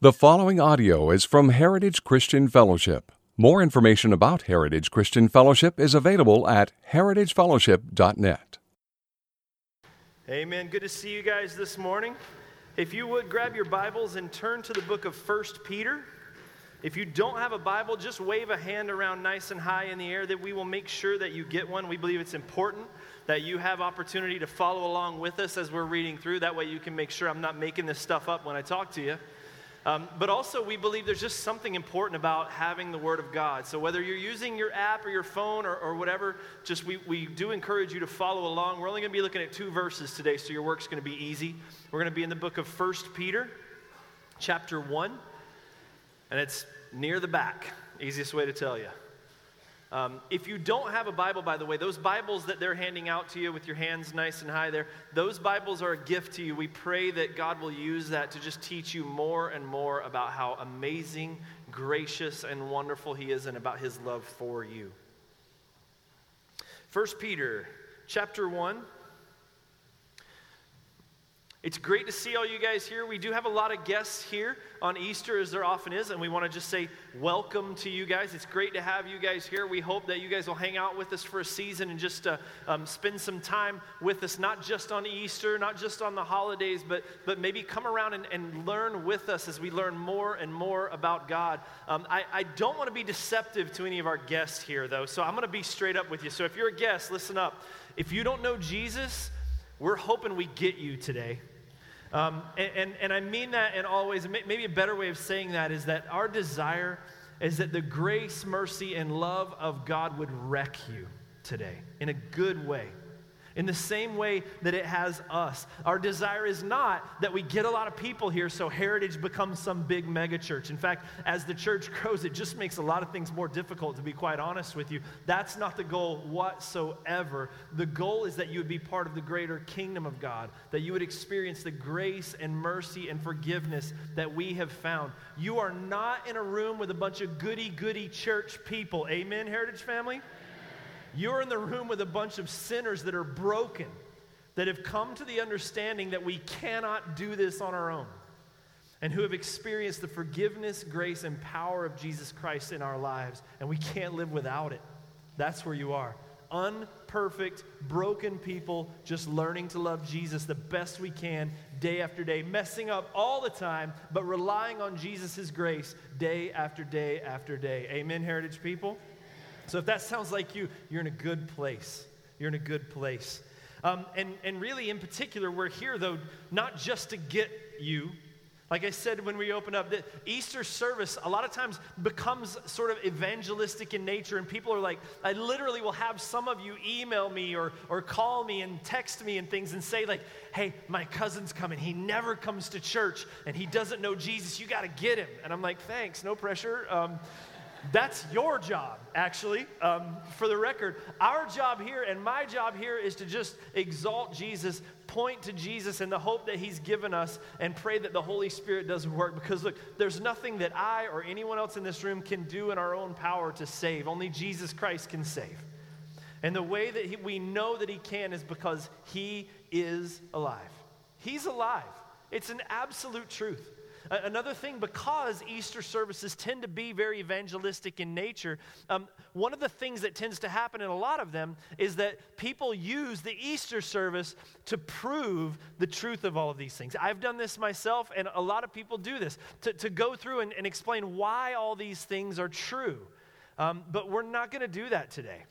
The following audio is from Heritage Christian Fellowship. More information about Heritage Christian Fellowship is available at heritagefellowship.net. Amen. Good to see you guys this morning. If you would grab your Bibles and turn to the book of 1 Peter. If you don't have a Bible, just wave a hand around nice and high in the air that we will make sure that you get one. We believe it's important that you have opportunity to follow along with us as we're reading through. That way you can make sure I'm not making this stuff up when I talk to you. Um, but also, we believe there's just something important about having the Word of God. So, whether you're using your app or your phone or, or whatever, just we, we do encourage you to follow along. We're only going to be looking at two verses today, so your work's going to be easy. We're going to be in the book of 1 Peter, chapter 1, and it's near the back. Easiest way to tell you. Um, if you don't have a Bible, by the way, those Bibles that they're handing out to you with your hands nice and high there, those Bibles are a gift to you. We pray that God will use that to just teach you more and more about how amazing, gracious, and wonderful He is and about His love for you. 1 Peter chapter 1 it's great to see all you guys here. We do have a lot of guests here on Easter, as there often is, and we want to just say welcome to you guys. It's great to have you guys here. We hope that you guys will hang out with us for a season and just uh, um, spend some time with us, not just on Easter, not just on the holidays, but, but maybe come around and, and learn with us as we learn more and more about God. Um, I, I don't want to be deceptive to any of our guests here, though, so I'm going to be straight up with you. So if you're a guest, listen up. If you don't know Jesus, we're hoping we get you today. Um, and, and, and, I mean that in all ways. Maybe a better way of saying that is that our desire is that the grace, mercy, and love of God would wreck you today in a good way in the same way that it has us. Our desire is not that we get a lot of people here so Heritage becomes some big mega church. In fact, as the church grows, it just makes a lot of things more difficult, to be quite honest with you. That's not the goal whatsoever. The goal is that you would be part of the greater kingdom of God, that you would experience the grace and mercy and forgiveness that we have found. You are not in a room with a bunch of goody goody church people. Amen, Heritage family? You're in the room with a bunch of sinners that are broken, that have come to the understanding that we cannot do this on our own, and who have experienced the forgiveness, grace, and power of Jesus Christ in our lives, and we can't live without it. That's where you are. Unperfect, broken people just learning to love Jesus the best we can day after day, messing up all the time, but relying on Jesus' grace day after day after day. Amen, Heritage people? So if that sounds like you, you're in a good place. You're in a good place. Um, and, and really, in particular, we're here, though, not just to get you. Like I said when we opened up, the Easter service a lot of times becomes sort of evangelistic in nature, and people are like, I literally will have some of you email me or, or call me and text me and things and say, like, hey, my cousin's coming. He never comes to church and he doesn't know Jesus. You got to get him. And I'm like, thanks, no pressure. Um, that's your job, actually, um, for the record. Our job here and my job here is to just exalt Jesus, point to Jesus and the hope that He's given us, and pray that the Holy Spirit does work. Because, look, there's nothing that I or anyone else in this room can do in our own power to save. Only Jesus Christ can save. And the way that he, we know that He can is because He is alive. He's alive. It's an absolute truth. Another thing, because Easter services tend to be very evangelistic in nature, um, one of the things that tends to happen in a lot of them is that people use the Easter service to prove the truth of all of these things. I've done this myself, and a lot of people do this to, to go through and, and explain why all these things are true. Um, but we're not going to do that today.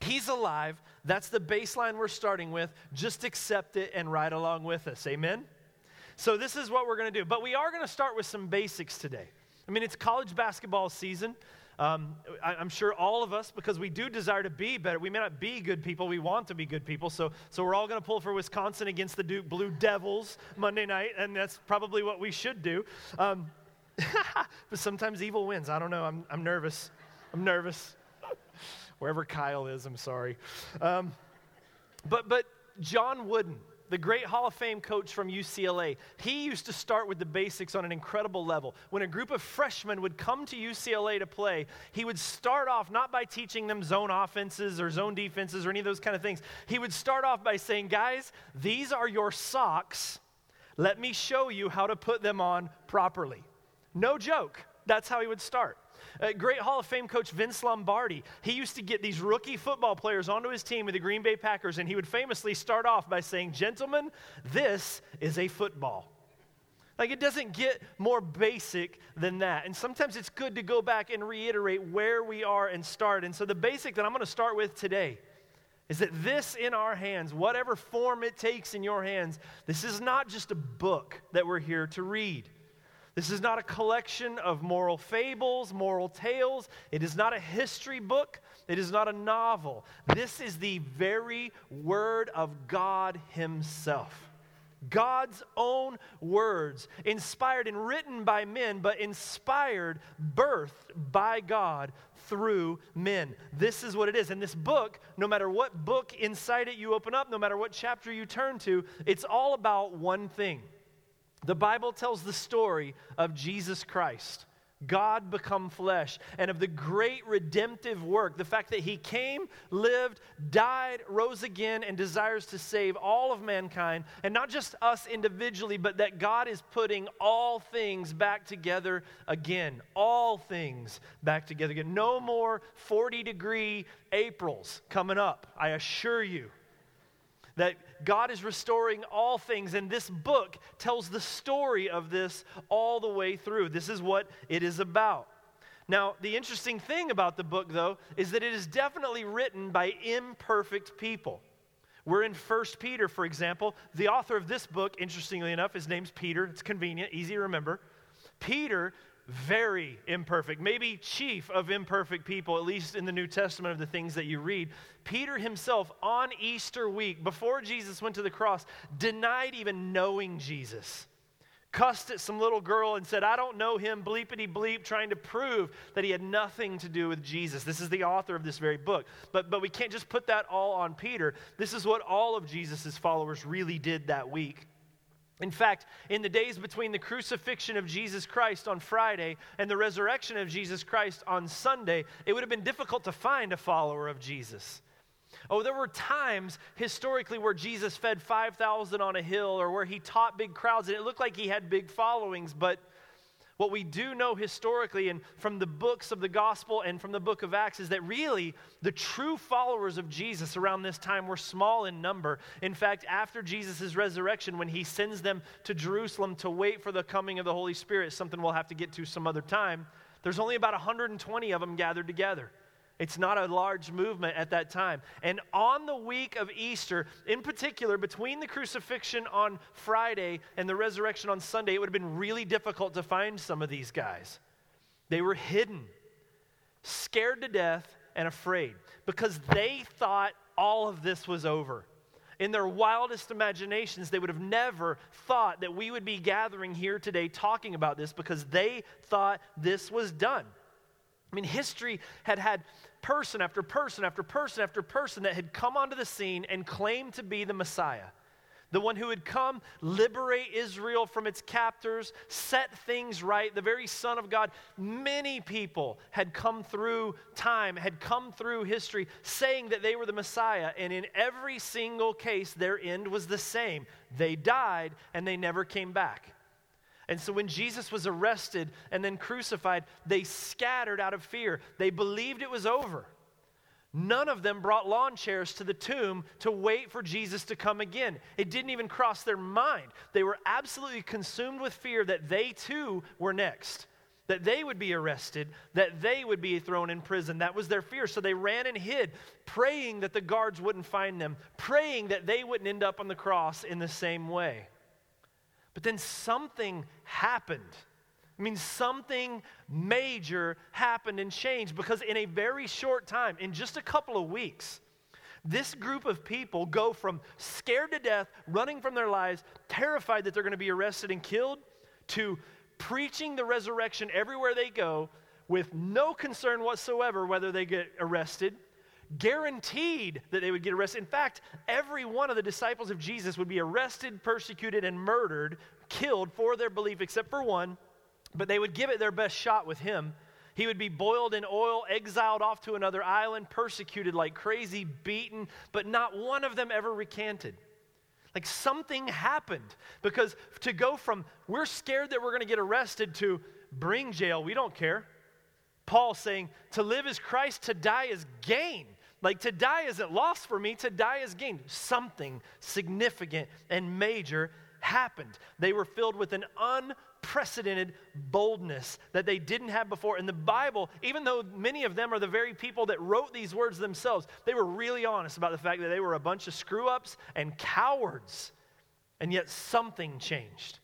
He's alive. That's the baseline we're starting with. Just accept it and ride along with us. Amen? So, this is what we're going to do. But we are going to start with some basics today. I mean, it's college basketball season. Um, I, am sure all of us, because we do desire to be better, we may not be good people, we want to be good people. So, so we're all going to pull for Wisconsin against the Duke Blue Devils Monday night, and that's probably what we should do. Um, but sometimes evil wins. I don't know. I'm, I'm nervous. I'm nervous. Wherever Kyle is, I'm sorry. Um, but, but John Wooden, the great Hall of Fame coach from UCLA, he used to start with the basics on an incredible level. When a group of freshmen would come to UCLA to play, he would start off not by teaching them zone offenses or zone defenses or any of those kind of things. He would start off by saying, Guys, these are your socks. Let me show you how to put them on properly. No joke. That's how he would start. Uh, great Hall of Fame coach Vince Lombardi, he used to get these rookie football players onto his team with the Green Bay Packers, and he would famously start off by saying, Gentlemen, this is a football. Like it doesn't get more basic than that. And sometimes it's good to go back and reiterate where we are and start. And so the basic that I'm going to start with today is that this in our hands, whatever form it takes in your hands, this is not just a book that we're here to read. This is not a collection of moral fables, moral tales. It is not a history book. It is not a novel. This is the very Word of God Himself. God's own words, inspired and written by men, but inspired, birthed by God through men. This is what it is. And this book, no matter what book inside it you open up, no matter what chapter you turn to, it's all about one thing the Bible tells the story of Jesus Christ, God become flesh, and of the great redemptive work, the fact that he came, lived, died, rose again, and desires to save all of mankind, and not just us individually, but that God is putting all things back together again. All things back together again. No more 40 degree Aprils coming up, I assure you that God is restoring all things, and this book tells the story of this all the way through. This is what it is about. Now, the interesting thing about the book, though, is that it is definitely written by imperfect people. We're in 1 Peter, for example. The author of this book, interestingly enough, his name's Peter. It's convenient, easy to remember. Peter very imperfect, maybe chief of imperfect people, at least in the New Testament of the things that you read. Peter himself, on Easter week, before Jesus went to the cross, denied even knowing Jesus. Cussed at some little girl and said, I don't know him, bleepity bleep, trying to prove that he had nothing to do with Jesus. This is the author of this very book. But, but we can't just put that all on Peter. This is what all of Jesus' followers really did that week. In fact, in the days between the crucifixion of Jesus Christ on Friday and the resurrection of Jesus Christ on Sunday, it would have been difficult to find a follower of Jesus. Oh, there were times historically where Jesus fed 5,000 on a hill or where he taught big crowds, and it looked like he had big followings, but what we do know historically and from the books of the gospel and from the book of Acts is that really the true followers of Jesus around this time were small in number. In fact, after Jesus' resurrection, when he sends them to Jerusalem to wait for the coming of the Holy Spirit, something we'll have to get to some other time, there's only about 120 of them gathered together. It's not a large movement at that time. And on the week of Easter, in particular, between the crucifixion on Friday and the resurrection on Sunday, it would have been really difficult to find some of these guys. They were hidden, scared to death, and afraid because they thought all of this was over. In their wildest imaginations, they would have never thought that we would be gathering here today talking about this because they thought this was done. I mean, history had had person after person after person after person that had come onto the scene and claimed to be the Messiah. The one who had come, liberate Israel from its captors, set things right, the very Son of God. Many people had come through time, had come through history, saying that they were the Messiah. And in every single case, their end was the same they died and they never came back. And so when Jesus was arrested and then crucified, they scattered out of fear. They believed it was over. None of them brought lawn chairs to the tomb to wait for Jesus to come again. It didn't even cross their mind. They were absolutely consumed with fear that they too were next, that they would be arrested, that they would be thrown in prison. That was their fear. So they ran and hid, praying that the guards wouldn't find them, praying that they wouldn't end up on the cross in the same way. But then something happened. I mean, something major happened and changed because in a very short time, in just a couple of weeks, this group of people go from scared to death, running from their lives, terrified that they're going to be arrested and killed, to preaching the resurrection everywhere they go with no concern whatsoever whether they get arrested, guaranteed that they would get arrested. In fact, every one of the disciples of Jesus would be arrested, persecuted, and murdered, killed for their belief, except for one. But they would give it their best shot with him. He would be boiled in oil, exiled off to another island, persecuted like crazy, beaten, but not one of them ever recanted. Like something happened because to go from we're scared that we're going to get arrested to bring jail, we don't care. Paul saying, to live is Christ, to die is gain. Like to die isn't loss for me, to die is gain. Something significant and major happened. They were filled with an unprecedented boldness that they didn't have before. In the Bible, even though many of them are the very people that wrote these words themselves, they were really honest about the fact that they were a bunch of screw ups and cowards. And yet something changed.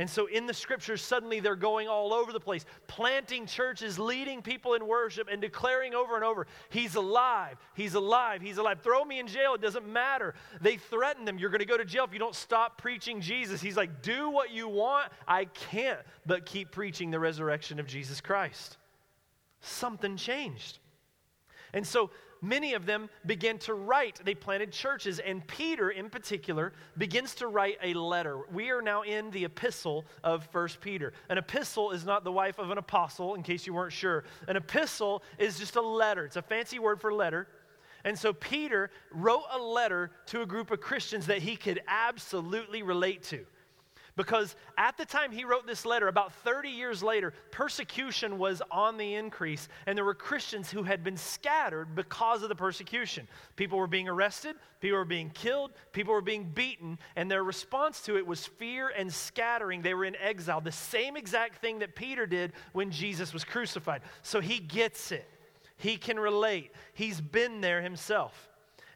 And so in the scriptures, suddenly they're going all over the place, planting churches, leading people in worship, and declaring over and over, He's alive, He's alive, He's alive. Throw me in jail, it doesn't matter. They threaten them, You're going to go to jail if you don't stop preaching Jesus. He's like, Do what you want. I can't but keep preaching the resurrection of Jesus Christ. Something changed. And so many of them began to write. They planted churches, and Peter, in particular, begins to write a letter. We are now in the epistle of First Peter. An epistle is not the wife of an apostle, in case you weren't sure. An epistle is just a letter, it's a fancy word for letter. And so Peter wrote a letter to a group of Christians that he could absolutely relate to. Because at the time he wrote this letter, about 30 years later, persecution was on the increase, and there were Christians who had been scattered because of the persecution. People were being arrested, people were being killed, people were being beaten, and their response to it was fear and scattering. They were in exile, the same exact thing that Peter did when Jesus was crucified. So he gets it, he can relate, he's been there himself.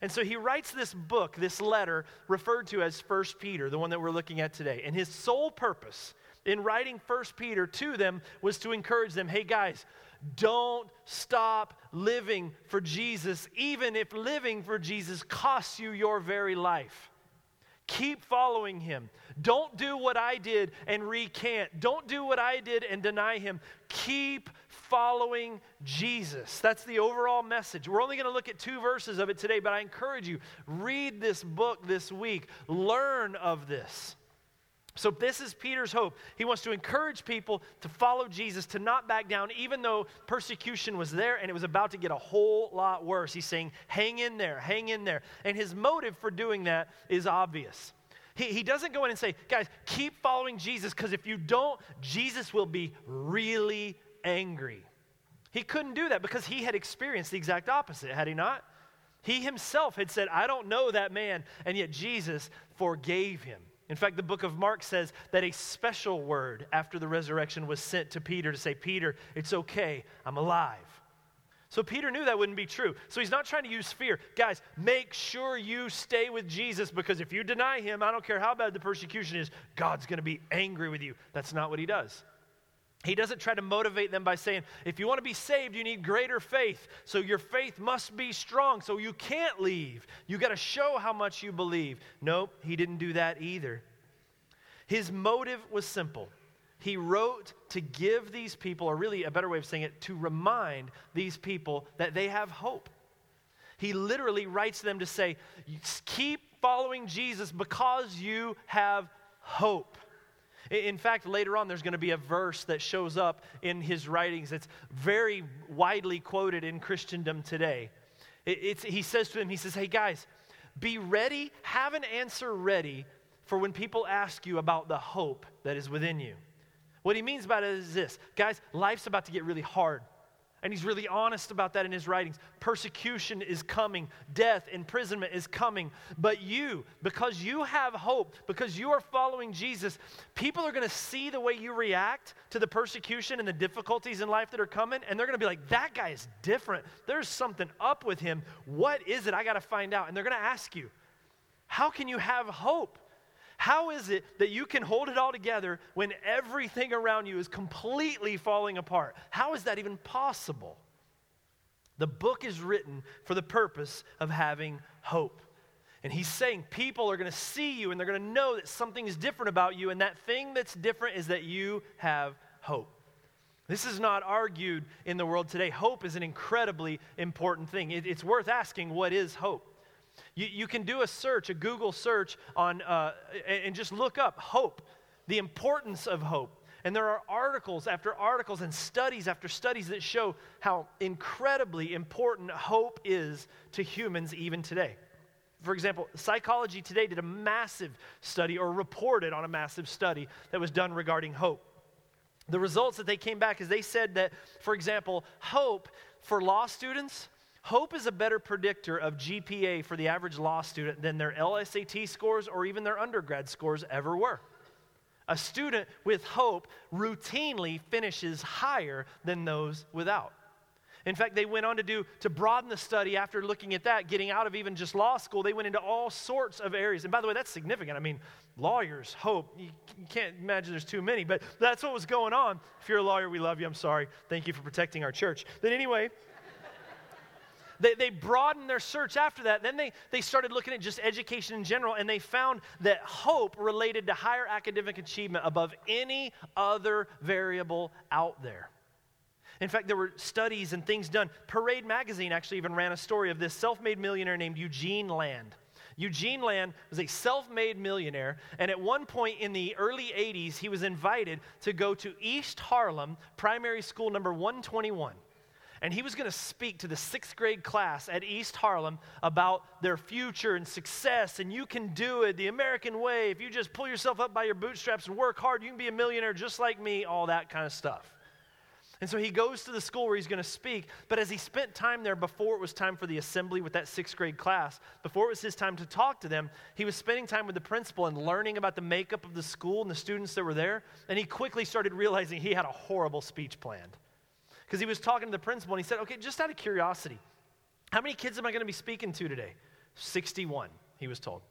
And so he writes this book, this letter, referred to as First Peter, the one that we're looking at today. And his sole purpose in writing First Peter to them was to encourage them hey, guys, don't stop living for Jesus, even if living for Jesus costs you your very life. Keep following him. Don't do what I did and recant. Don't do what I did and deny him. Keep following Jesus. That's the overall message. We're only going to look at two verses of it today, but I encourage you read this book this week. Learn of this. So, this is Peter's hope. He wants to encourage people to follow Jesus, to not back down, even though persecution was there and it was about to get a whole lot worse. He's saying, hang in there, hang in there. And his motive for doing that is obvious. He, he doesn't go in and say, guys, keep following Jesus, because if you don't, Jesus will be really angry. He couldn't do that because he had experienced the exact opposite, had he not? He himself had said, I don't know that man, and yet Jesus forgave him. In fact, the book of Mark says that a special word after the resurrection was sent to Peter to say, Peter, it's okay, I'm alive. So Peter knew that wouldn't be true. So he's not trying to use fear. Guys, make sure you stay with Jesus because if you deny him, I don't care how bad the persecution is, God's going to be angry with you. That's not what he does. He doesn't try to motivate them by saying, if you want to be saved, you need greater faith. So your faith must be strong. So you can't leave. You got to show how much you believe. Nope, he didn't do that either. His motive was simple. He wrote to give these people, or really a better way of saying it, to remind these people that they have hope. He literally writes them to say, keep following Jesus because you have hope. In fact, later on, there's going to be a verse that shows up in his writings that's very widely quoted in Christendom today. It's, he says to them, he says, Hey guys, be ready, have an answer ready for when people ask you about the hope that is within you. What he means by it is this guys, life's about to get really hard. And he's really honest about that in his writings. Persecution is coming, death, imprisonment is coming. But you, because you have hope, because you are following Jesus, people are going to see the way you react to the persecution and the difficulties in life that are coming, and they're going to be like, that guy is different. There's something up with him. What is it? I got to find out. And they're going to ask you, how can you have hope? How is it that you can hold it all together when everything around you is completely falling apart? How is that even possible? The book is written for the purpose of having hope. And he's saying people are going to see you and they're going to know that something is different about you, and that thing that's different is that you have hope. This is not argued in the world today. Hope is an incredibly important thing. It, it's worth asking what is hope? You, you can do a search, a Google search on, uh, and just look up hope, the importance of hope. And there are articles after articles and studies after studies that show how incredibly important hope is to humans even today. For example, Psychology Today did a massive study or reported on a massive study that was done regarding hope. the results that they came back is they said that, for example, hope for law students, hope is a better predictor of GPA for the average law student than their LSAT scores or even their undergrad scores ever were. A student with hope routinely finishes higher than those without. In fact, they went on to do to broaden the study after looking at that, getting out of even just law school. They went into all sorts of areas. And by the way, that's significant. I mean, lawyers, hope, you, can't imagine there's too many, but that's what was going on. If you're a lawyer, we love you. I'm sorry. Thank you for protecting our church. Then, anyway, they, they broadened their search after that. Then they, they started looking at just education in general, and they found that hope related to higher academic achievement above any other variable out there. In fact, there were studies and things done. Parade magazine actually even ran a story of this self made millionaire named Eugene Lang. Eugene Lang was a self made millionaire, and at one point in the early 80s, he was invited to go to East Harlem Primary School number 121. And he was going to speak to the sixth grade class at East Harlem about their future and success, and you can do it the American way. If you just pull yourself up by your bootstraps and work hard, you can be a millionaire just like me, all that kind of stuff. And so he goes to the school where he's going to speak. But as he spent time there before it was time for the assembly with that sixth grade class, before it was his time to talk to them, he was spending time with the principal and learning about the makeup of the school and the students that were there. And he quickly started realizing he had a horrible speech planned. Because he was talking to the principal and he said, Okay, just out of curiosity, how many kids am I going to be speaking to today? 61, he was told.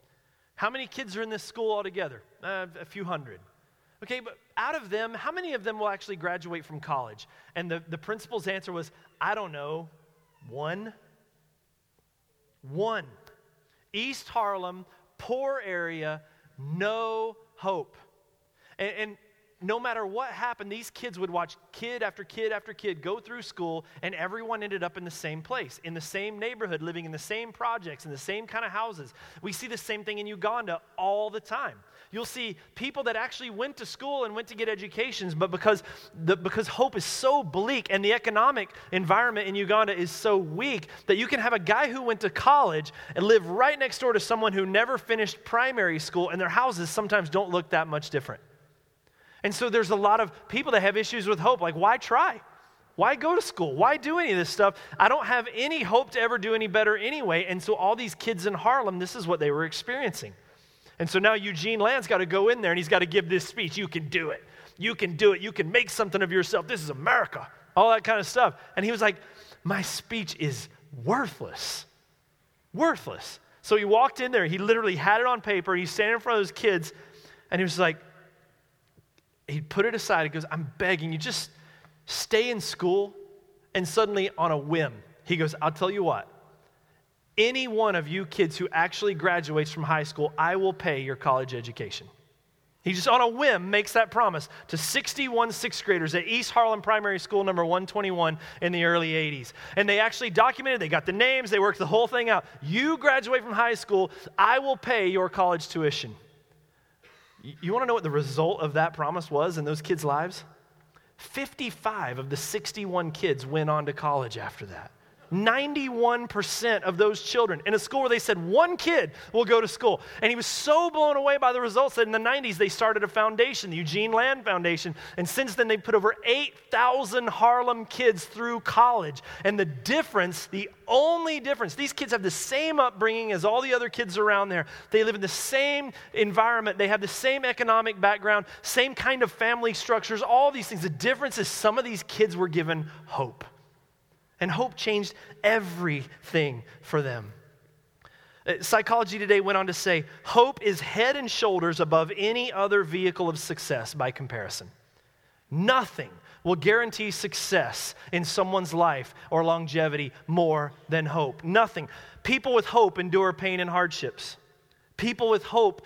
How many kids are in this school altogether? Uh, a few hundred. Okay, but out of them, how many of them will actually graduate from college? And the, the principal's answer was, I don't know, one. One. East Harlem, poor area, no hope. And, and no matter what happened, these kids would watch kid after kid after kid go through school, and everyone ended up in the same place, in the same neighborhood, living in the same projects, in the same kind of houses. We see the same thing in Uganda all the time. You'll see people that actually went to school and went to get educations, but because, the, because hope is so bleak and the economic environment in Uganda is so weak, that you can have a guy who went to college and live right next door to someone who never finished primary school, and their houses sometimes don't look that much different. And so there's a lot of people that have issues with hope. Like, why try? Why go to school? Why do any of this stuff? I don't have any hope to ever do any better anyway. And so all these kids in Harlem, this is what they were experiencing. And so now Eugene Lang's got to go in there and he's got to give this speech. You can do it. You can do it. You can make something of yourself. This is America. All that kind of stuff. And he was like, My speech is worthless. Worthless. So he walked in there. He literally had it on paper. He's standing in front of those kids. And he was like, he put it aside. He goes, I'm begging you, just stay in school. And suddenly, on a whim, he goes, I'll tell you what. Any one of you kids who actually graduates from high school, I will pay your college education. He just on a whim makes that promise to 61 sixth graders at East Harlem Primary School number 121 in the early 80s. And they actually documented, they got the names, they worked the whole thing out. You graduate from high school, I will pay your college tuition. You want to know what the result of that promise was in those kids' lives? 55 of the 61 kids went on to college after that. 91% of those children in a school where they said one kid will go to school. And he was so blown away by the results that in the 90s they started a foundation, the Eugene Lang Foundation. And since then they've put over 8,000 Harlem kids through college. And the difference, the only difference, these kids have the same upbringing as all the other kids around there. They live in the same environment, they have the same economic background, same kind of family structures, all these things. The difference is some of these kids were given hope. And hope changed everything for them. Uh, Psychology Today went on to say hope is head and shoulders above any other vehicle of success by comparison. Nothing will guarantee success in someone's life or longevity more than hope. Nothing. People with hope endure pain and hardships. People with hope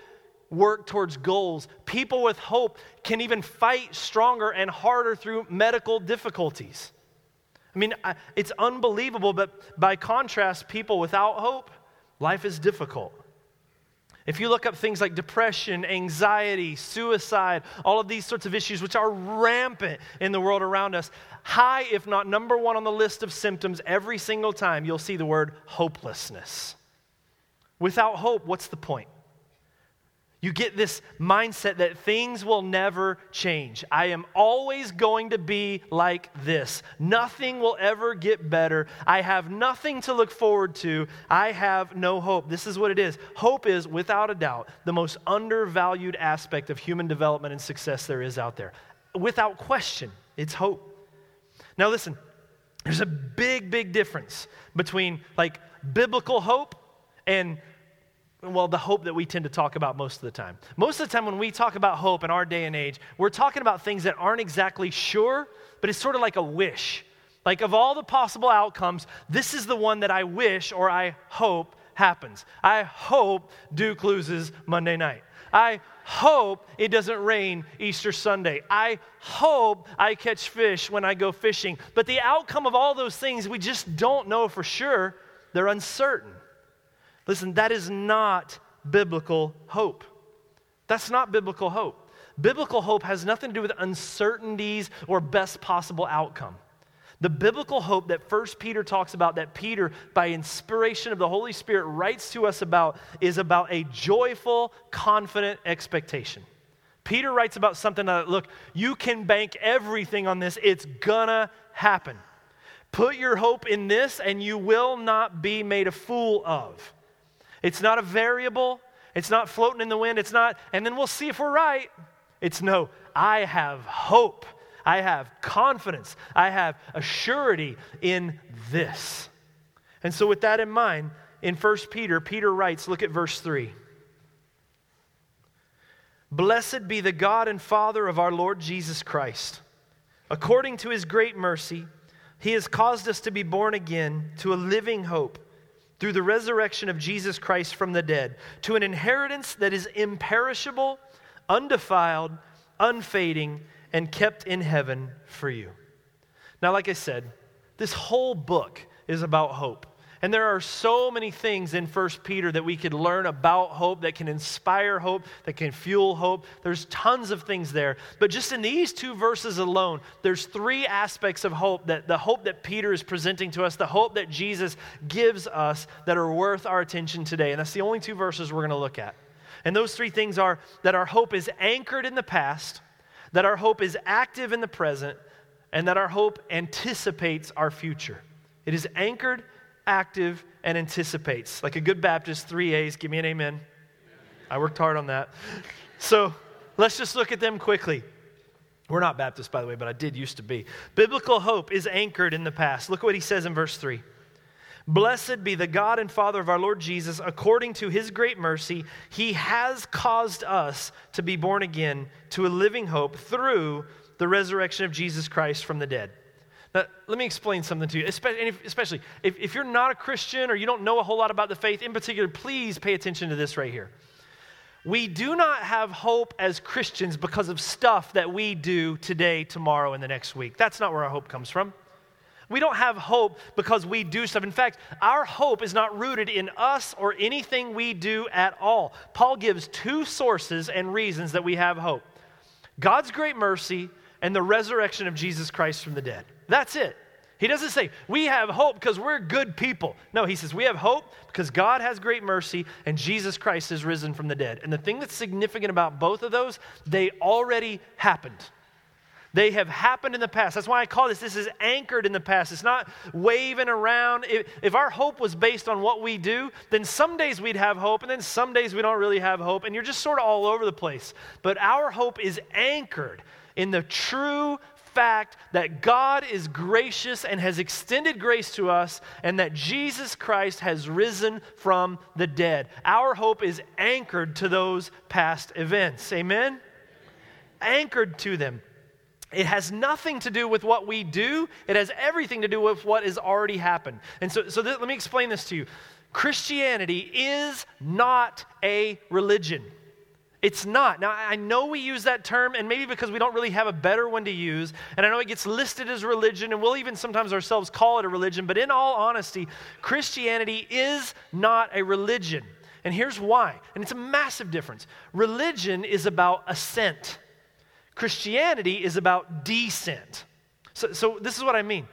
work towards goals. People with hope can even fight stronger and harder through medical difficulties. I mean, it's unbelievable, but by contrast, people without hope, life is difficult. If you look up things like depression, anxiety, suicide, all of these sorts of issues, which are rampant in the world around us, high, if not number one on the list of symptoms, every single time you'll see the word hopelessness. Without hope, what's the point? You get this mindset that things will never change. I am always going to be like this. Nothing will ever get better. I have nothing to look forward to. I have no hope. This is what it is. Hope is, without a doubt, the most undervalued aspect of human development and success there is out there. Without question, it's hope. Now, listen, there's a big, big difference between like biblical hope and well, the hope that we tend to talk about most of the time. Most of the time, when we talk about hope in our day and age, we're talking about things that aren't exactly sure, but it's sort of like a wish. Like, of all the possible outcomes, this is the one that I wish or I hope happens. I hope Duke loses Monday night. I hope it doesn't rain Easter Sunday. I hope I catch fish when I go fishing. But the outcome of all those things, we just don't know for sure. They're uncertain. Listen, that is not biblical hope. That's not biblical hope. Biblical hope has nothing to do with uncertainties or best possible outcome. The biblical hope that First Peter talks about, that Peter, by inspiration of the Holy Spirit, writes to us about, is about a joyful, confident expectation. Peter writes about something that, look, you can bank everything on this, it's gonna happen. Put your hope in this, and you will not be made a fool of. It's not a variable, it's not floating in the wind, it's not, and then we'll see if we're right. It's no, I have hope. I have confidence. I have a surety in this. And so, with that in mind, in 1 Peter, Peter writes, look at verse 3. Blessed be the God and Father of our Lord Jesus Christ. According to his great mercy, he has caused us to be born again to a living hope through the resurrection of Jesus Christ from the dead, to an inheritance that is imperishable, undefiled, unfading, and kept in heaven for you. Now, like I said, this whole book is about hope. And there are so many things in 1 Peter that we could learn about hope, that can inspire hope, that can fuel hope. There's tons of things there. But just in these two verses alone, there's three aspects of hope that the hope that Peter is presenting to us, the hope that Jesus gives us that are worth our attention today. And that's the only two verses we're going to look at. And those three things are that our hope is anchored in the past, that our hope is active in the present, and that our hope anticipates our future. It is anchored active, and anticipates. Like a good Baptist, three A's. Give me an amen. I worked hard on that. So let's just look at them quickly. We're not Baptists, by the way, but I did used to be. Biblical hope is anchored in the past. Look what he says in verse 3. Blessed be the God and Father of our Lord Jesus, according to his great mercy, he has caused us to be born again to a living hope through the resurrection of Jesus Christ from the dead now, let me explain something to you, especially if, if you're not a Christian or you don't know a whole lot about the faith in particular, please pay attention to this right here. We do not have hope as Christians because of stuff that we do today, tomorrow, and the next week. That's not where our hope comes from. We don't have hope because we do stuff. In fact, our hope is not rooted in us or anything we do at all. Paul gives two sources and reasons that we have hope God's great mercy and the resurrection of Jesus Christ from the dead. That's it. He doesn't say, we have hope because we're good people. No, he says, we have hope because God has great mercy and Jesus Christ has risen from the dead. And the thing that's significant about both of those, they already happened. They have happened in the past. That's why I call this, this is anchored in the past. It's not waving around. If, if our hope was based on what we do, then some days we'd have hope, and then some days we don't really have hope, and you're just sort of all over the place. But our hope is anchored in the true fact that God is gracious and has extended grace to us, and that Jesus Christ has risen from the dead. Our hope is anchored to those past events. Amen? Anchored to them. It has nothing to do with what we do, it has everything to do with what has already happened. And so, so th- let me explain this to you. Christianity is not a religion. It's not. Now, I know we use that term, and maybe because we don't really have a better one to use, and I know it gets listed as religion, and we'll even sometimes ourselves call it a religion, but in all honesty, Christianity is not a religion. And here's why, and it's a massive difference. Religion is about ascent, Christianity is about descent. So, so this is what I mean.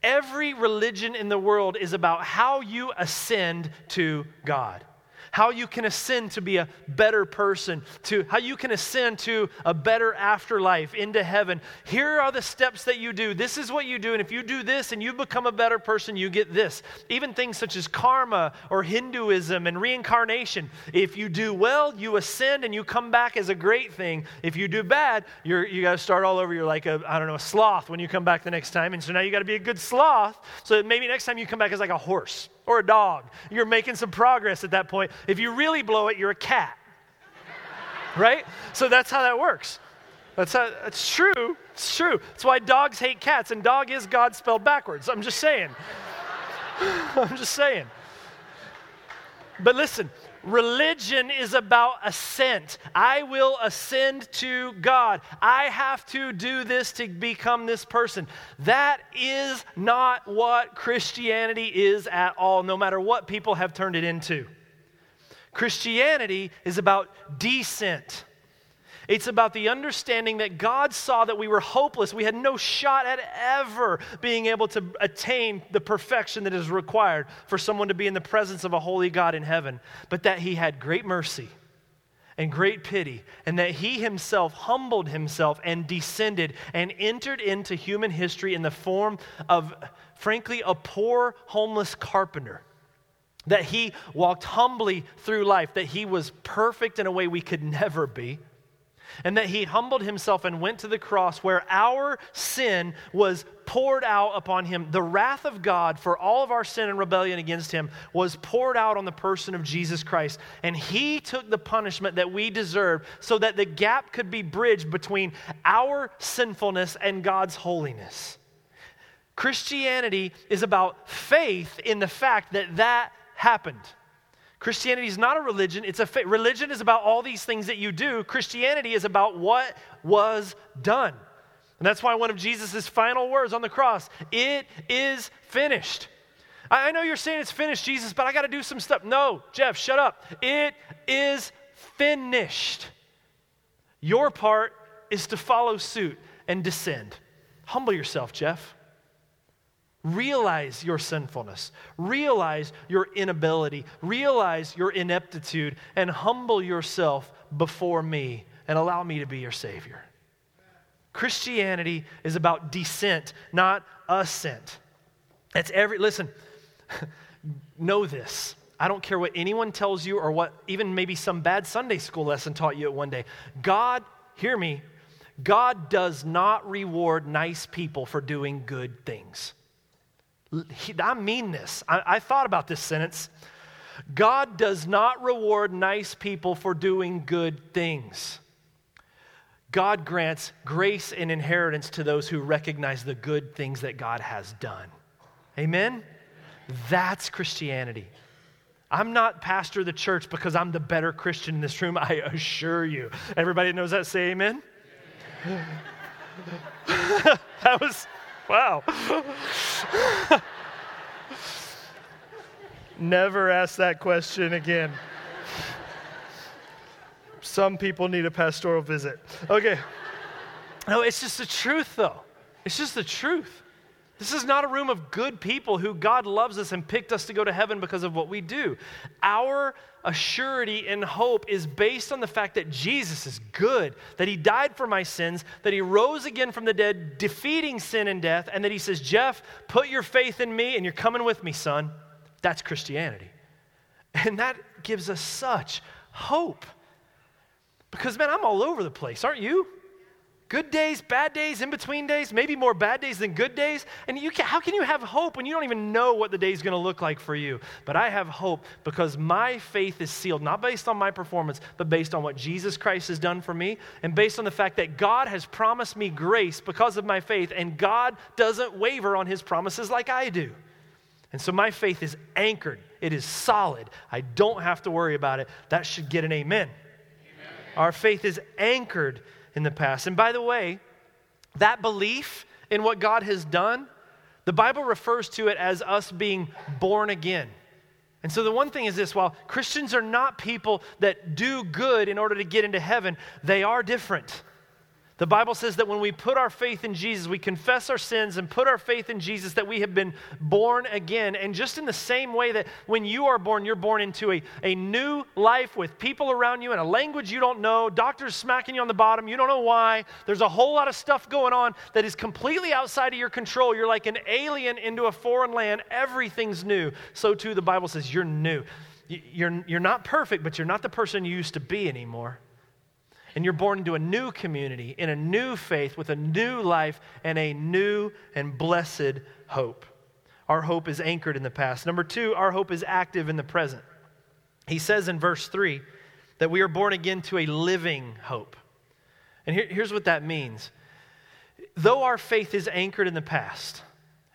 Every religion in the world is about how you ascend to God how you can ascend to be a better person, to how you can ascend to a better afterlife into heaven. Here are the steps that you do. This is what you do. And if you do this and you become a better person, you get this. Even things such as karma or Hinduism and reincarnation. If you do well, you ascend and you come back as a great thing. If you do bad, you're, you got to start all over. You're like a, I don't know, a sloth when you come back the next time. And so now you got to be a good sloth. So maybe next time you come back as like a horse or a dog. You're making some progress at that point. If you really blow it, you're a cat. right? So that's how that works. That's, how, that's true. It's true. That's why dogs hate cats, and dog is God spelled backwards. I'm just saying. I'm just saying. But listen, Religion is about ascent. I will ascend to God. I have to do this to become this person. That is not what Christianity is at all, no matter what people have turned it into. Christianity is about descent. It's about the understanding that God saw that we were hopeless. We had no shot at ever being able to attain the perfection that is required for someone to be in the presence of a holy God in heaven, but that He had great mercy and great pity, and that He Himself humbled Himself and descended and entered into human history in the form of, frankly, a poor, homeless carpenter that he walked humbly through life, that he was perfect in a way we could never be, and that he humbled himself and went to the cross where our sin was poured out upon him. The wrath of God for all of our sin and rebellion against him was poured out on the person of Jesus Christ. And he took the punishment that we deserved so that the gap could be bridged between our sinfulness and God's holiness. Christianity is about faith in the fact that that happened. Christianity is not a religion, it's a faith. Religion is about all these things that you do. Christianity is about what was done. And that's why one of Jesus' final words on the cross, it is finished. I know you're saying it's finished, Jesus, but I got to do some stuff. No, Jeff, shut up. It is finished. Your part is to follow suit and descend. Humble yourself, Jeff. Realize your sinfulness, realize your inability, realize your ineptitude, and humble yourself before me and allow me to be your Savior. Christianity is about descent, not ascent. That's every, listen, know this. I don't care what anyone tells you or what even maybe some bad Sunday school lesson taught you at one day. God, hear me, God does not reward nice people for doing good things. I mean this. I, I thought about this sentence. God does not reward nice people for doing good things. God grants grace and inheritance to those who recognize the good things that God has done. Amen? That's Christianity. I'm not pastor of the church because I'm the better Christian in this room, I assure you. Everybody knows that, say amen? that was Wow. Never ask that question again. Some people need a pastoral visit. Okay. No, it's just the truth, though. It's just the truth. This is not a room of good people who God loves us and picked us to go to heaven because of what we do. Our assurity and hope is based on the fact that Jesus is good, that He died for my sins, that He rose again from the dead, defeating sin and death, and that He says, Jeff, put your faith in me and you're coming with me, son. That's Christianity. And that gives us such hope. Because, man, I'm all over the place, aren't you? Good days, bad days, in between days, maybe more bad days than good days. And you can, how can you have hope when you don't even know what the day is going to look like for you? But I have hope because my faith is sealed, not based on my performance, but based on what Jesus Christ has done for me and based on the fact that God has promised me grace because of my faith, and God doesn't waver on his promises like I do. And so my faith is anchored, it is solid. I don't have to worry about it. That should get an amen. amen. Our faith is anchored in the past. And by the way, that belief in what God has done, the Bible refers to it as us being born again. And so the one thing is this while Christians are not people that do good in order to get into heaven, they are different. The Bible says that when we put our faith in Jesus, we confess our sins and put our faith in Jesus, that we have been born again. And just in the same way that when you are born, you're born into a, a new life with people around you and a language you don't know, doctors smacking you on the bottom, you don't know why. There's a whole lot of stuff going on that is completely outside of your control. You're like an alien into a foreign land, everything's new. So, too, the Bible says you're new. You're, you're not perfect, but you're not the person you used to be anymore and you're born into a new community, in a new faith, with a new life, and a new and blessed hope. Our hope is anchored in the past. Number two, our hope is active in the present. He says in verse 3 that we are born again to a living hope. And here, here's what that means though our faith is anchored in the past,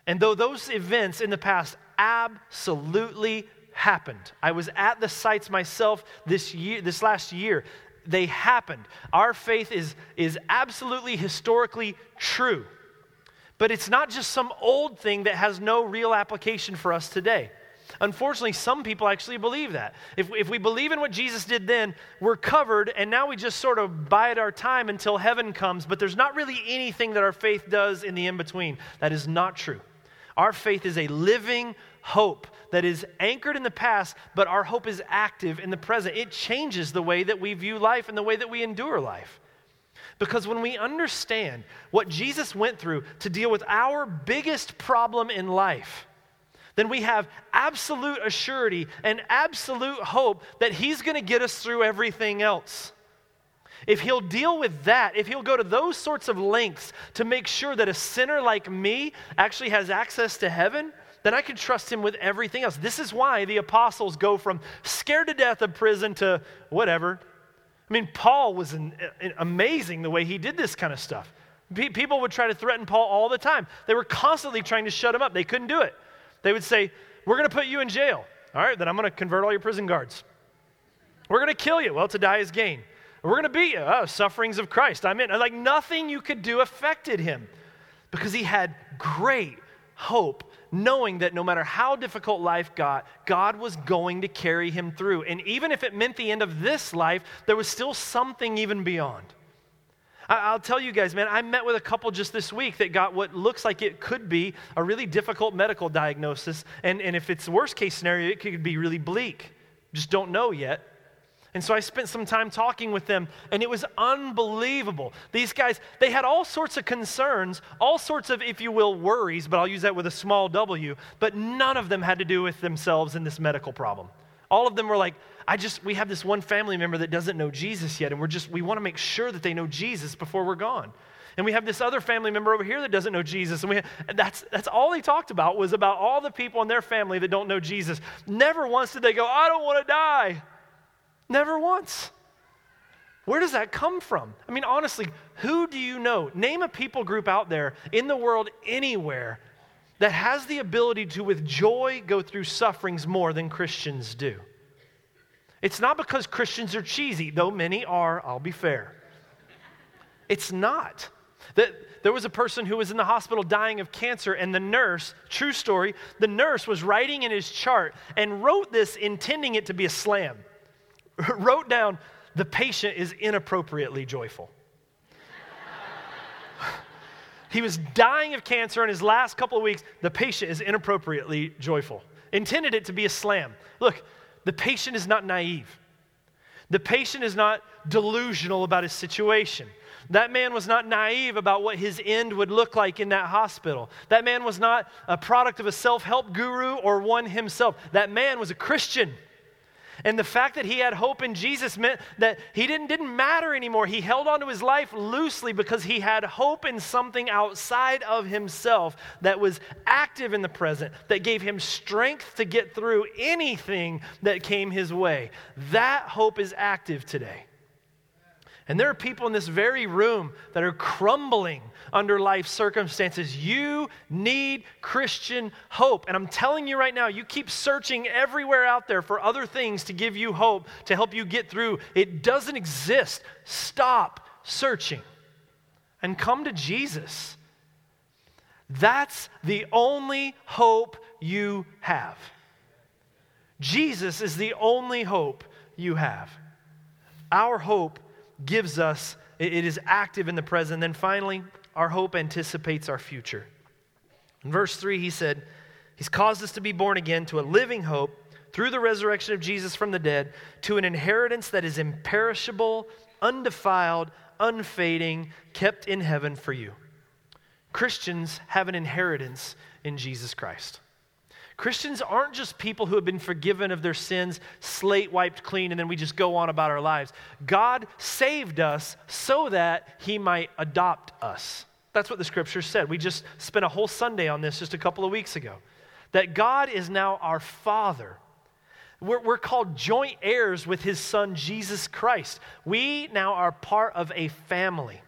and though those events in the past absolutely happened. I was at the sites myself this year this last year they happened. Our faith is, is absolutely historically true. But it's not just some old thing that has no real application for us today. Unfortunately, some people actually believe that. If, if we believe in what Jesus did then, we're covered, and now we just sort of bide our time until heaven comes, but there's not really anything that our faith does in the in between. That is not true. Our faith is a living hope that is anchored in the past, but our hope is active in the present. It changes the way that we view life and the way that we endure life. Because when we understand what Jesus went through to deal with our biggest problem in life, then we have absolute assurity and absolute hope that He's going to get us through everything else. If He'll deal with that, if He'll go to those sorts of lengths to make sure that a sinner like me actually has access to heaven, then I can trust him with everything else. This is why the apostles go from scared to death of prison to whatever. I mean, Paul was an, an amazing the way he did this kind of stuff. People would try to threaten Paul all the time. They were constantly trying to shut him up. They couldn't do it. They would say, We're going to put you in jail. All right, then I'm going to convert all your prison guards. We're going to kill you. Well, to die is gain. We're going to beat you. Oh, sufferings of Christ. I'm in. Like nothing you could do affected him because he had great hope knowing that no matter how difficult life got, God was going to carry him through. And even if it meant the end of this life, there was still something even beyond. I'll tell you guys, man, I met with a couple just this week that got what looks like it could be a really difficult medical diagnosis. And, and if it's the worst case scenario, it could be really bleak. Just don't know yet. And so I spent some time talking with them, and it was unbelievable. These guys, they had all sorts of concerns, all sorts of, if you will, worries, but I'll use that with a small W, but none of them had to do with themselves and this medical problem. All of them were like, I just, we have this one family member that doesn't know Jesus yet, and we're just, we want to make sure that they know Jesus before we're gone. And we have this other family member over here that doesn't know Jesus. And, we, that's, that's all they talked about was about all the people in their family that don't know Jesus. Never once did they go, I don't want to die. Never once. Where does that come from? I mean, honestly, who do you know? Name a people group out there in the world anywhere that has the ability to, with joy, go through sufferings more than Christians do. It's not because Christians are cheesy, though many are, I'll be fair. It's not. That there was a person who was in the hospital dying of cancer, and the nurse, true story, the nurse was writing in his chart and wrote this intending it to be a slam. wrote down, the patient is inappropriately joyful. he was dying of cancer in his last couple of weeks. The patient is inappropriately joyful. Intended it to be a slam. Look, the patient is not naive. The patient is not delusional about his situation. That man was not naive about what his end would look like in that hospital. That man was not a product of a self help guru or one himself. That man was a Christian. And the fact that he had hope in Jesus meant that he didn't, didn't matter anymore. He held onto his life loosely because he had hope in something outside of himself that was active in the present, that gave him strength to get through anything that came his way. That hope is active today. And there are people in this very room that are crumbling under life circumstances. You need Christian hope. And I'm telling you right now, you keep searching everywhere out there for other things to give you hope, to help you get through. It doesn't exist. Stop searching and come to Jesus. That's the only hope you have. Jesus is the only hope you have. Our hope gives us it, is active in the present. And then finally, our hope anticipates our future. In verse 3, he said, He's caused us to be born again to a living hope through the resurrection of Jesus from the dead, to an inheritance that is imperishable, undefiled, unfading, kept in heaven for you. Christians have an inheritance in Jesus Christ. Christians aren't just people who have been forgiven of their sins, slate wiped clean, and then we just go on about our lives. God saved us so that He might adopt us. That's what the scripture said. We just spent a whole Sunday on this just a couple of weeks ago. That God is now our Father. We're, we're called joint heirs with His Son, Jesus Christ. We now are part of a family.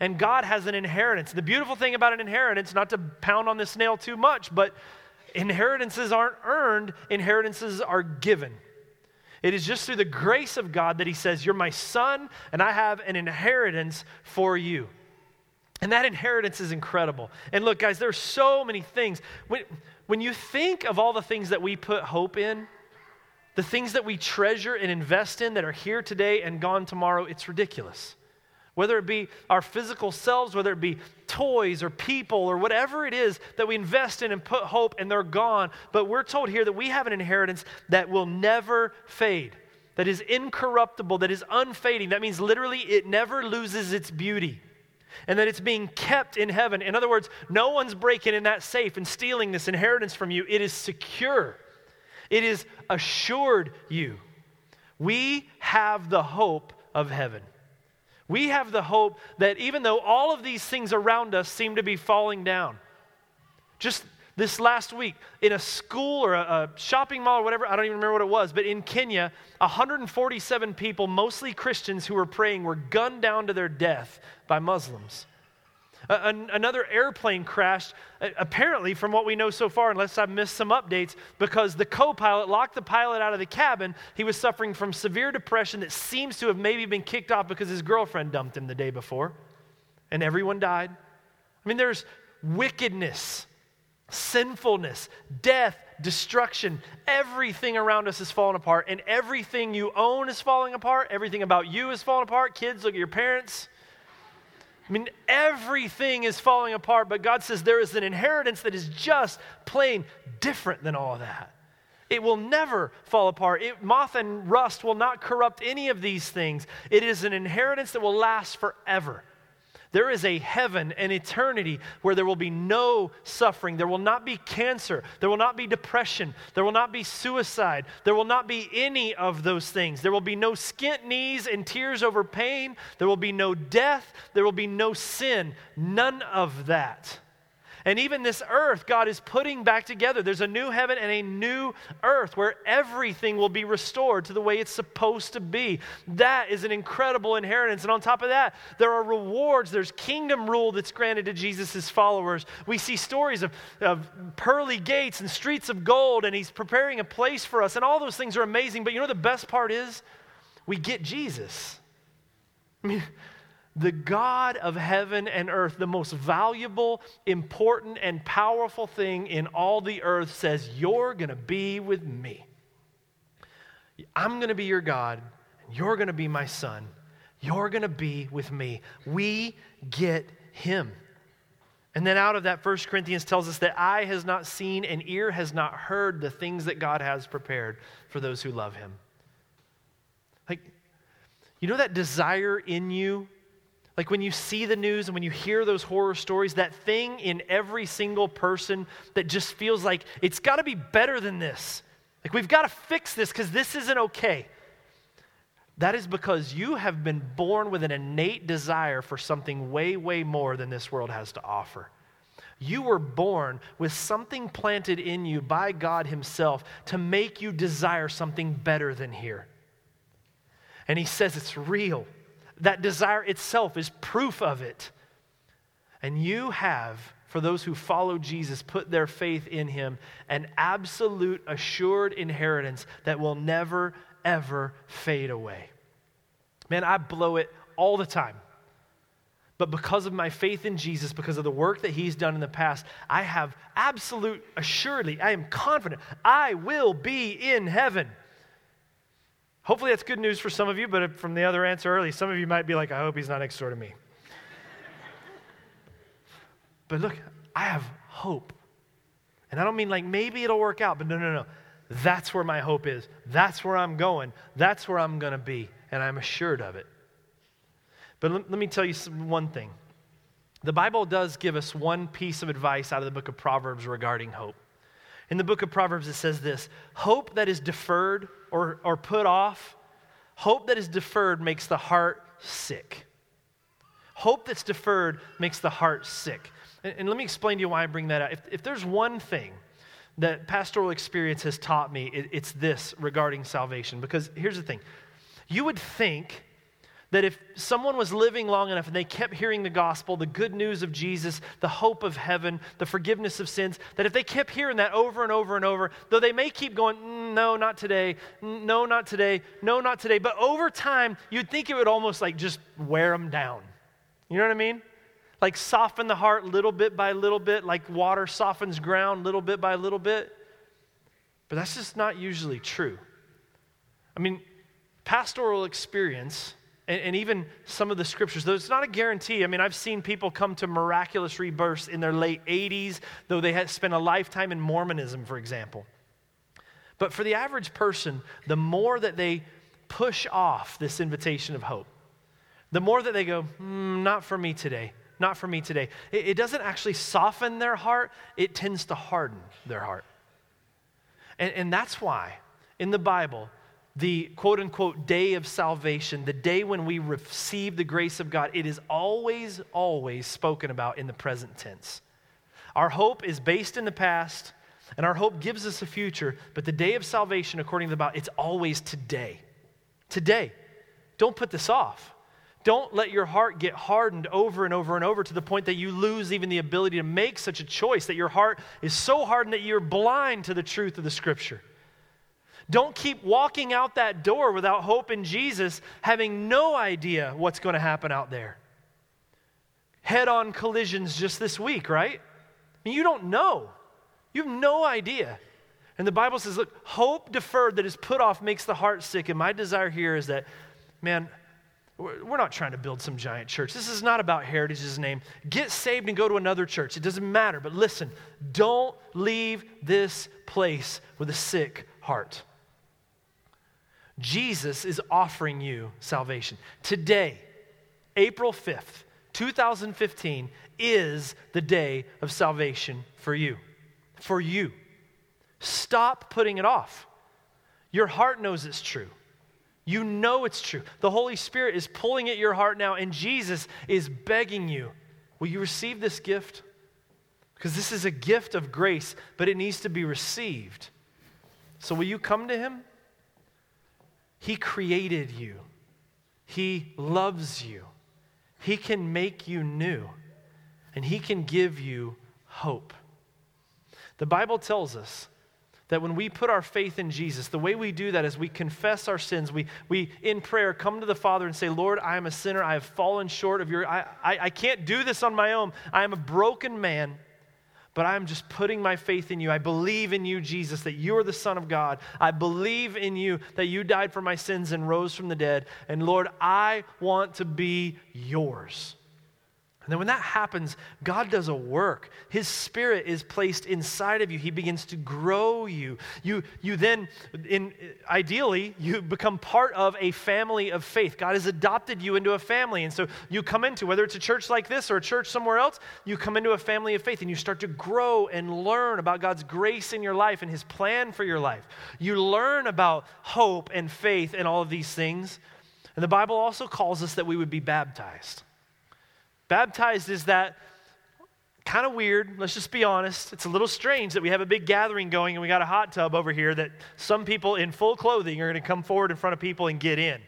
And God has an inheritance. The beautiful thing about an inheritance, not to pound on this nail too much, but inheritances aren't earned, inheritances are given. It is just through the grace of God that He says, You're my son, and I have an inheritance for you. And that inheritance is incredible. And look, guys, there are so many things. When, when you think of all the things that we put hope in, the things that we treasure and invest in that are here today and gone tomorrow, it's ridiculous. Whether it be our physical selves, whether it be toys or people or whatever it is that we invest in and put hope and they're gone. But we're told here that we have an inheritance that will never fade, that is incorruptible, that is unfading. That means literally it never loses its beauty and that it's being kept in heaven. In other words, no one's breaking in that safe and stealing this inheritance from you. It is secure, it is assured you. We have the hope of heaven. We have the hope that even though all of these things around us seem to be falling down, just this last week in a school or a, a, shopping mall or whatever, I don't even remember what it was, but in Kenya, 147 people, mostly Christians who were praying, were gunned down to their death by Muslims another airplane crashed, apparently, from what we know so far, unless I've missed some updates, because the co pilot locked the pilot out of the cabin. He was suffering from severe depression that seems to have maybe been kicked off because his girlfriend dumped him the day before, and everyone died. I mean, there's wickedness, sinfulness, death, destruction. Everything around us is falling apart, and everything you own is falling apart. Everything about you is falling apart. Kids, look at your parents. I mean, everything is falling apart, but God says there is an inheritance that is just plain different than all of that. It will never fall apart. It, moth and rust will not corrupt any of these things. It is an inheritance that will last forever. There is a heaven an eternity where there will be no suffering. There will not be cancer. There will not be depression. There will not be suicide. There will not be any of those things. There will be no skint knees and tears over pain. There will be no death. There will be no sin. None of that. And even this earth, God is putting back together. There's a new heaven and a new earth where everything will be restored to the way it's supposed to be. That is an incredible inheritance. And on top of that, there are rewards. There's kingdom rule that's granted to Jesus' followers. We see stories of, of pearly gates and streets of gold, and he's preparing a place for us. And all those things are amazing. But you know the best part is? We get Jesus. I mean, the God of heaven and earth, the most valuable, important, and powerful thing in all the earth, says, You're going to be with me. I'm going to be your God, and you're going to be my son. You're going to be with me. We get him. And then out of that, 1 Corinthians tells us that eye has not seen and ear has not heard the things that God has prepared for those who love him. Like, you know that desire in you like when you see the news and when you hear those horror stories, that thing in every single person that just feels like it's got to be better than this. Like we've got to fix this because this isn't okay. That is because you have been born with an innate desire for something way, way more than this world has to offer. You were born with something planted in you by God Himself to make you desire something better than here. And He says it's real. That desire itself is proof of it. And you have, for those who follow Jesus, put their faith in him, an absolute assured inheritance that will never, ever fade away. Man, I blow it all the time. But because of my faith in Jesus, because of the work that He's done in the past, I have absolute assuredly, I am confident, I will be in heaven. Hopefully, that's good news for some of you, but from the other answer early, some of you might be like, I hope he's not next door to me. but look, I have hope. And I don't mean like maybe it'll work out, but no, no, no. That's where my hope is. That's where I'm going. That's where I'm going to be. And I'm assured of it. But let, let me tell you some, one thing. The Bible does give us one piece of advice out of the book of Proverbs regarding hope. In the book of Proverbs, it says this Hope that is deferred or, or put off, hope that is deferred makes the heart sick. Hope that's deferred makes the heart sick. And, and let me explain to you why I bring that up. If, if there's one thing that pastoral experience has taught me, it, it's this regarding salvation. Because here's the thing you would think that if someone was living long enough and they kept hearing the gospel, the good news of Jesus, the hope of heaven, the forgiveness of sins, that if they kept hearing that over and over and over, though they may keep going, mm, no, not today, mm, no, not today, no, not today, but over time, you'd think it would almost like just wear them down. You know what I mean? Like soften the heart little bit by little bit, like water softens ground little bit by little bit. But that's just not usually true. I mean, pastoral experience and, and, even some of the scriptures, though it's not a guarantee. I mean, I've seen people come to miraculous rebirths in their late 80s, though they had spent a lifetime in Mormonism, for example. But for the average person, the more that they push off this invitation of hope, the more that they go, mm, not for me today, not for me today, it, it doesn't actually soften their heart, it tends to harden their heart. And, and that's why in the Bible, the quote unquote day of salvation, the day when we receive the grace of God, it is always, always spoken about in the present tense. Our hope is based in the past, and our hope gives us a future, but the day of salvation, according to the Bible, it's always today. Today. Don't put this off. Don't let your heart get hardened over and over and over to the point that you lose even the ability to make such a choice, that your heart is so hardened that you're blind to the truth of the Scripture. Don't keep walking out that door without hope in Jesus, having no idea what's going to happen out there. Head on collisions just this week, right? I mean, you don't know. You have no idea. And the Bible says, look, hope deferred that is put off makes the heart sick. And my desire here is that, man, we're not trying to build some giant church. This is not about Heritage's name. Get saved and go to another church. It doesn't matter. But listen, don't leave this place with a sick heart. Jesus is offering you salvation. Today, April 5th, 2015, is the day of salvation for you. For you. Stop putting it off. Your heart knows it's true. You know it's true. The Holy Spirit is pulling at your heart now, and Jesus is begging you Will you receive this gift? Because this is a gift of grace, but it needs to be received. So, will you come to Him? He created you, He loves you, He can make you new, and He can give you hope. The Bible tells us that when we put our faith in Jesus, the way we do that is we confess our sins. We, we in prayer, come to the Father and say, Lord, I am a sinner. I have fallen short of your, I, I, I can't do this on my own. I am a broken man but I'm just putting my faith in you. I believe in you, Jesus, that you are the Son of God. I believe in you that you died for my sins and rose from the dead. And Lord, I want to be yours. And then when that happens, God does a work. His spirit is placed inside of you. He begins to grow you. You, you then, in, ideally, you become part of a family of faith. God has adopted you into a family. And so you come into, whether it's a church like this or a church somewhere else, you come into a family of faith and you start to grow and learn about God's grace in your life and His plan for your life. You learn about hope and faith and all of these things. And the Bible also calls us that we would be baptized. Baptized is that kind of weird. Let's just be honest. It's a little strange that we have a big gathering going and we got a hot tub over here that some people in full clothing are going to come forward in front of people and get in,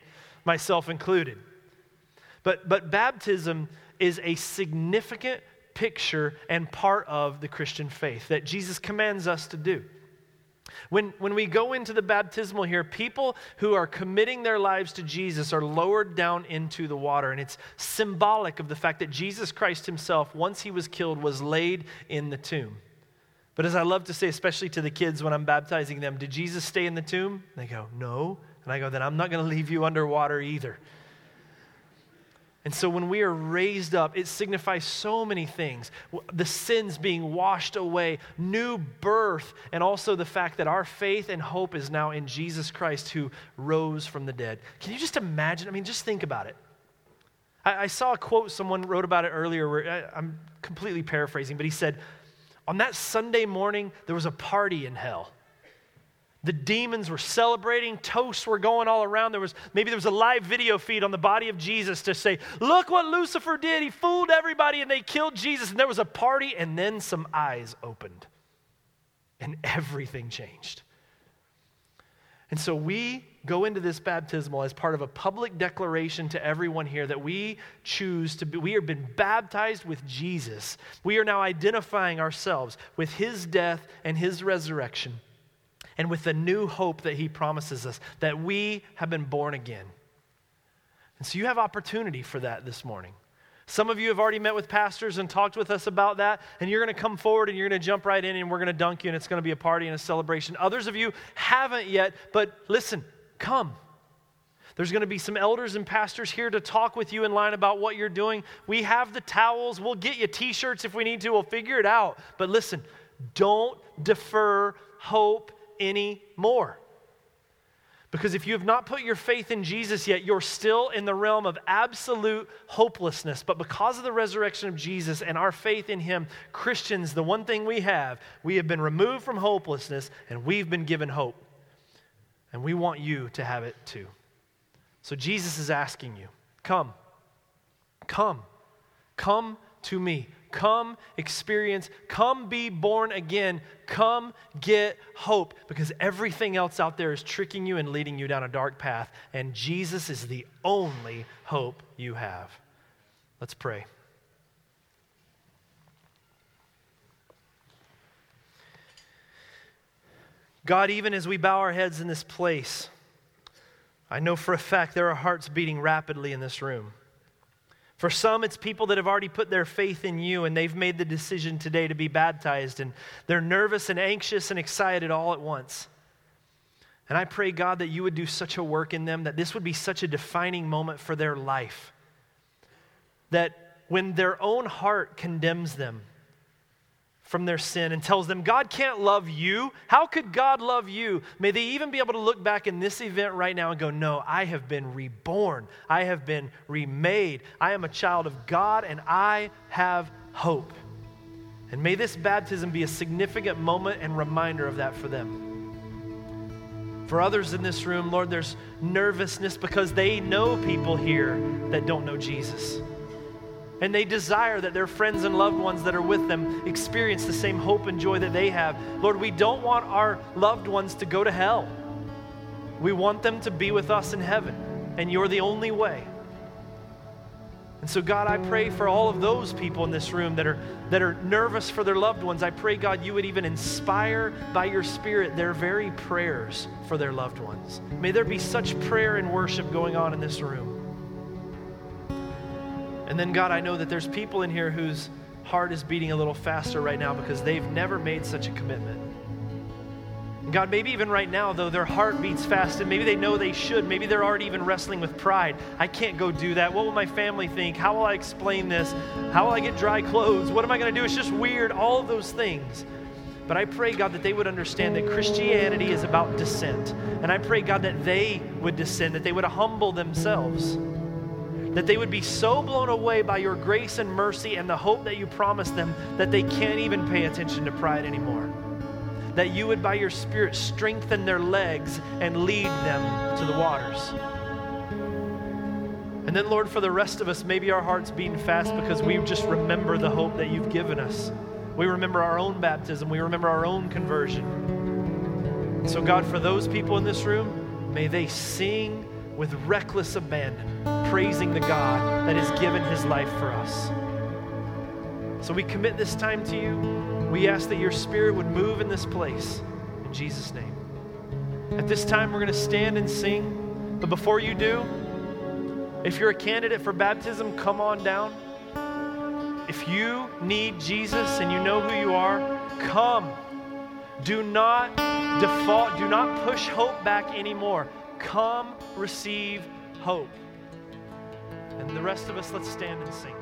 myself included. But, but baptism is a significant picture and part of the Christian faith that Jesus commands us to do. When, when we go into the baptismal here, people who are committing their lives to Jesus are lowered down into the water. And it's symbolic of the fact that Jesus Christ himself, once he was killed, was laid in the tomb. But as I love to say, especially to the kids when I'm baptizing them, did Jesus stay in the tomb? They go, no. And I go, Then I'm not going to leave you underwater either. And so when we are raised up, it signifies so many things the sins being washed away, new birth, and also the fact that our faith and hope is now in Jesus Christ who rose from the dead. Can you just imagine? I mean, just think about it. I, I saw a quote someone wrote about it earlier where I, I'm completely paraphrasing, but he said, On that Sunday morning, there was a party in hell. The demons were celebrating, toasts were going all around. There was maybe there was a live video feed on the body of Jesus to say, "Look what Lucifer did. He fooled everybody and they killed Jesus." And there was a party and then some eyes opened. And everything changed. And so we go into this baptismal as part of a public declaration to everyone here that we choose to be, we have been baptized with Jesus. We are now identifying ourselves with his death and his resurrection and with the new hope that he promises us that we have been born again. And so you have opportunity for that this morning. Some of you have already met with pastors and talked with us about that, and you're going to come forward and you're going to jump right in and we're going to dunk you, and it's going to be a party and a celebration. Others of you haven't yet, but listen, come. There's going to be some elders and pastors here to talk with you in line about what you're doing. We have the towels. We'll get you t shirts if we need to. We'll figure it out. But listen, don't defer hope anymore. Because if you have not put your faith in Jesus yet, you're still in the realm of absolute hopelessness. But because of the resurrection of Jesus and our faith in Him, Christians, the one thing we have, we have been removed from hopelessness and we've been given hope. And we want you to have it too. So Jesus is asking you come, come, come to me. Come experience, come be born again, come get hope because everything else out there is tricking you and leading you down a dark path, and Jesus is the only hope you have. Let's pray. God, even as we bow our heads in this place, I know for a fact there are hearts beating rapidly in this room. For some, it's people that have already put their faith in you and they've made the decision today to be baptized and they're nervous and anxious and excited all at once. And I pray, God, that you would do such a work in them, that this would be such a defining moment for their life. That when their own heart condemns them, from their sin and tells them, God can't love you. How could God love you? May they even be able to look back in this event right now and go, No, I have been reborn. I have been remade. I am a child of God and I have hope. And may this baptism be a significant moment and reminder of that for them. For others in this room, Lord, there's nervousness because they know people here that don't know Jesus. And they desire that their friends and loved ones that are with them experience the same hope and joy that they have. Lord, we don't want our loved ones to go to hell. We want them to be with us in heaven, and you're the only way. And so, God, I pray for all of those people in this room that are, that are nervous for their loved ones. I pray, God, you would even inspire by your Spirit their very prayers for their loved ones. May there be such prayer and worship going on in this room. And then, God, I know that there's people in here whose heart is beating a little faster right now because they've never made such a commitment. And God, maybe even right now, though, their heart beats fast and maybe they know they should. Maybe they're already even wrestling with pride. I can't go do that. What will my family think? How will I explain this? How will I get dry clothes? What am I going to do? It's just weird. All of those things. But I pray, God, that they would understand that Christianity is about descent. And I pray, God, that they would descend, that they would humble themselves that they would be so blown away by your grace and mercy and the hope that you promised them that they can't even pay attention to pride anymore. That you would, by your Spirit, strengthen their legs and lead them to the waters. And then, Lord, for the rest of us, maybe our hearts beating fast because we just remember the hope that you've given us. We remember our own baptism, we remember our own conversion. So, God, for those people in this room, may they sing with reckless abandon, praising the God that has given his life for us. So we commit this time to you. We ask that your spirit would move in this place. In Jesus' name. At this time, we're going to stand and sing. But before you do, if you're a candidate for baptism, come on down. If you need Jesus and you know who you are, come. Do not default, do not push hope back anymore. Come receive hope. And the rest of us, let's stand and sing.